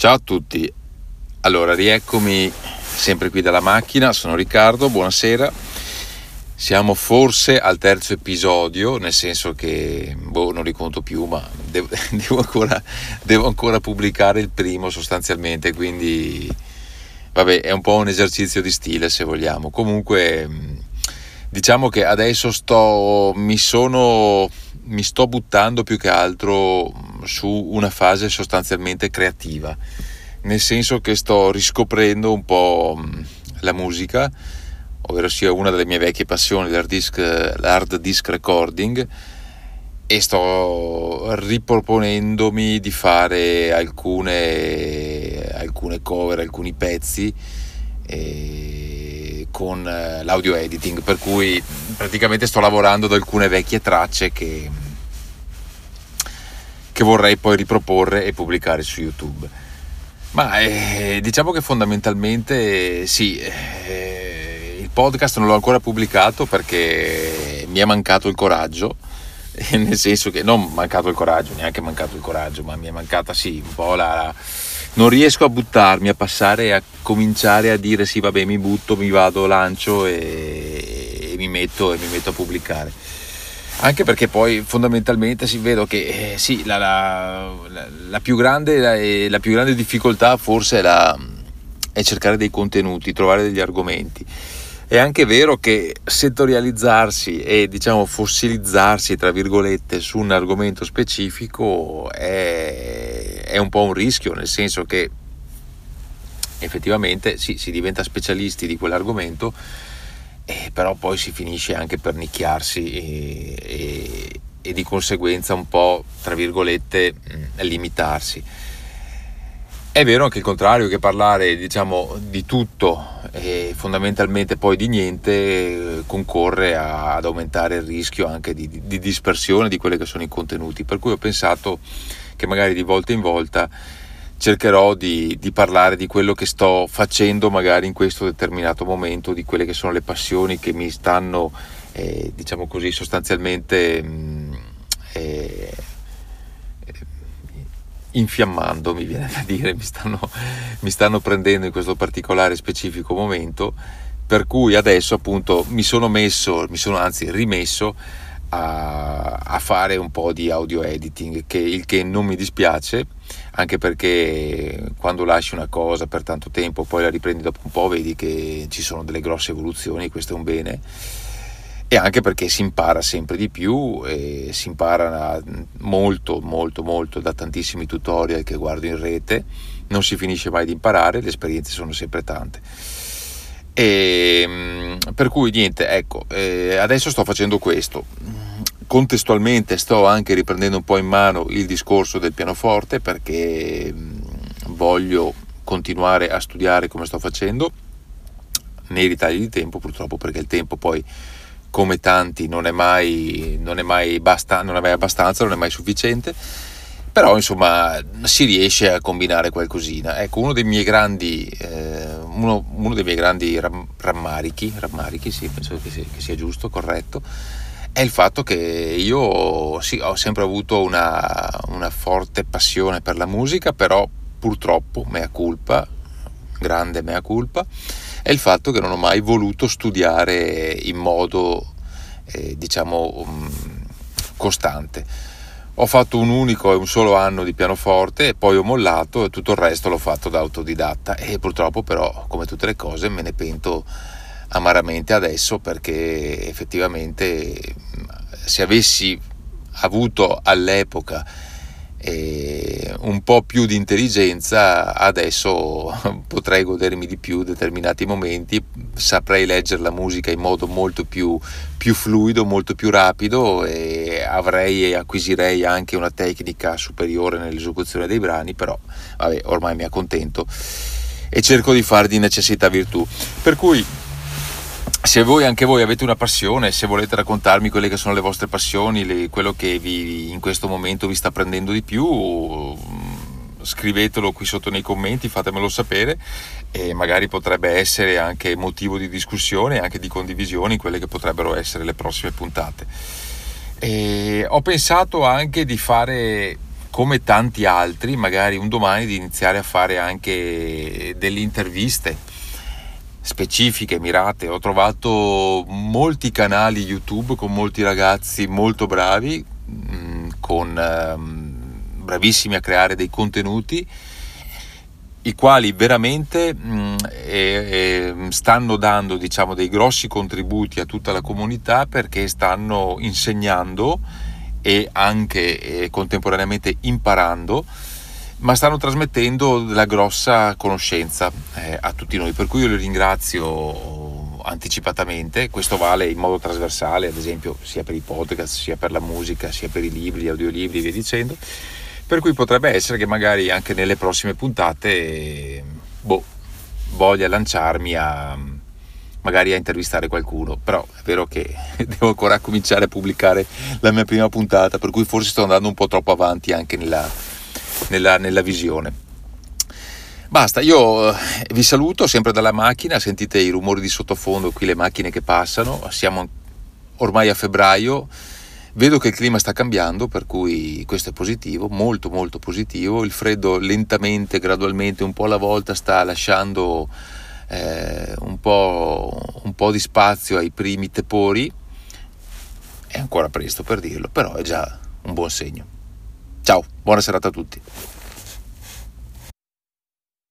Ciao a tutti, allora rieccomi sempre qui dalla macchina, sono Riccardo, buonasera. Siamo forse al terzo episodio, nel senso che boh, non riconto più, ma devo, devo, ancora, devo ancora pubblicare il primo sostanzialmente, quindi vabbè, è un po' un esercizio di stile se vogliamo. Comunque diciamo che adesso sto, mi sono, mi sto buttando più che altro su una fase sostanzialmente creativa, nel senso che sto riscoprendo un po' mm, la musica, ovvero sia una delle mie vecchie passioni, l'hard disk, l'hard disk recording, e sto riproponendomi di fare alcune, alcune cover, alcuni pezzi eh, con eh, l'audio editing, per cui praticamente sto lavorando ad alcune vecchie tracce che che vorrei poi riproporre e pubblicare su YouTube. Ma eh, diciamo che fondamentalmente sì, eh, il podcast non l'ho ancora pubblicato perché mi è mancato il coraggio, nel senso che non mancato il coraggio, neanche mancato il coraggio, ma mi è mancata sì un po' la... Non riesco a buttarmi, a passare, a cominciare a dire sì vabbè mi butto, mi vado, lancio e, e mi, metto, e mi metto a pubblicare anche perché poi fondamentalmente si vedo che eh, sì, la, la, la, più grande, la, più grande, difficoltà forse è, è, cercare dei contenuti, trovare degli argomenti. È anche vero che settorializzarsi e diciamo fossilizzarsi, tra virgolette, su un argomento specifico è, è un po' un rischio, nel senso che effettivamente sì, si diventa specialisti di quell'argomento, eh, però poi si finisce anche per nicchiarsi e, e, e di conseguenza un po', tra virgolette, mm, limitarsi. È vero anche il contrario che parlare diciamo, di tutto e fondamentalmente poi di niente concorre a, ad aumentare il rischio anche di, di, dispersione di quelli che sono i contenuti. Per cui ho pensato che magari di volta in volta cercherò di, di, parlare di quello che sto facendo magari in questo determinato momento, di quelle che sono le passioni che mi stanno, eh, diciamo così, sostanzialmente mh, mm, eh, infiammando, mi viene da dire, mi stanno, mi stanno prendendo in questo particolare specifico momento, per cui adesso appunto mi sono messo, mi sono anzi rimesso a, a, fare un po' di audio editing, che, il che non mi dispiace, anche perché quando lasci una cosa per tanto tempo, poi la riprendi dopo un po', vedi che ci sono delle grosse evoluzioni, questo è un bene. E anche perché si impara sempre di più e si impara molto, molto, molto da tantissimi tutorial che guardo in rete, non si finisce mai di imparare, le esperienze sono sempre tante. E, ehm, per cui niente, ecco, eh, adesso sto facendo questo. Contestualmente sto anche riprendendo un po' in mano il discorso del pianoforte perché voglio continuare a studiare come sto facendo nei ritagli di tempo purtroppo perché il tempo poi come tanti non è mai, non è mai, basta, non è mai abbastanza, non è mai sufficiente però insomma si riesce a combinare qualcosina. Ecco, uno dei miei grandi, eh, uno, uno, dei miei grandi ram, rammarichi, rammarichi sì, penso che sia, che sia, giusto, corretto, è il fatto che io sì, ho sempre avuto una, una forte passione per la musica, però purtroppo, mea culpa, grande mea culpa, è il fatto che non ho mai voluto studiare in modo, eh, diciamo, um, costante. Ho fatto un unico e un solo anno di pianoforte e poi ho mollato e tutto il resto l'ho fatto da autodidatta. E purtroppo però come tutte le cose me ne pento amaramente adesso perché effettivamente se avessi avuto all'epoca eh, un po' più di intelligenza adesso potrei godermi di più determinati momenti. Saprei leggere la musica in modo molto più, più fluido molto più rapido e avrei e acquisirei anche una tecnica superiore nell'esecuzione dei brani però vabbè ormai mi accontento e cerco di fare di necessità virtù. Per cui se voi anche voi avete una passione, se volete raccontarmi quelle che sono le vostre passioni, le, quello che vi, in questo momento vi sta prendendo di più, mm, scrivetelo qui sotto nei commenti, fatemelo sapere e magari potrebbe essere anche motivo di discussione e anche di condivisione in quelle che potrebbero essere le prossime puntate. E ho pensato anche di fare come tanti altri, magari un domani di iniziare a fare anche delle interviste specifiche, mirate. Ho trovato molti canali YouTube con molti ragazzi molto bravi, mm, con ehm, bravissimi a creare dei contenuti i quali veramente mm, stanno dando diciamo, dei grossi contributi a tutta la comunità perché stanno insegnando e anche contemporaneamente imparando, ma stanno trasmettendo della grossa conoscenza eh, a tutti noi. Per cui io li ringrazio anticipatamente, questo vale in modo trasversale, ad esempio sia per i podcast, sia per la musica, sia per i libri, gli audiolibri e via dicendo. Per cui potrebbe essere che magari anche nelle prossime puntate boh, voglia lanciarmi a magari a intervistare qualcuno, però è vero che devo ancora cominciare a pubblicare la mia prima puntata, per cui forse sto andando un po' troppo avanti anche nella, nella, nella visione. Basta, io eh, vi saluto sempre dalla macchina, sentite i rumori di sottofondo, qui le macchine che passano, siamo ormai a febbraio, Vedo che il clima sta cambiando, per cui questo è positivo, molto molto positivo. Il freddo lentamente, gradualmente, un po' alla volta sta lasciando eh, un, po', un po' di spazio ai primi tepori. È ancora presto per dirlo, però è già un buon segno. Ciao, buona serata a tutti.